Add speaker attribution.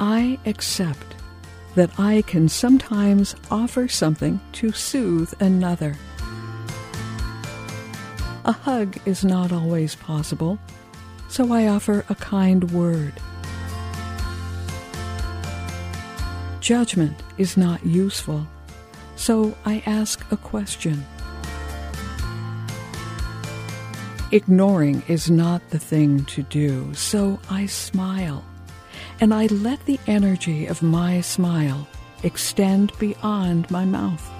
Speaker 1: I accept that I can sometimes offer something to soothe another. A hug is not always possible, so I offer a kind word. Judgment is not useful, so I ask a question. Ignoring is not the thing to do, so I smile, and I let the energy of my smile extend beyond my mouth.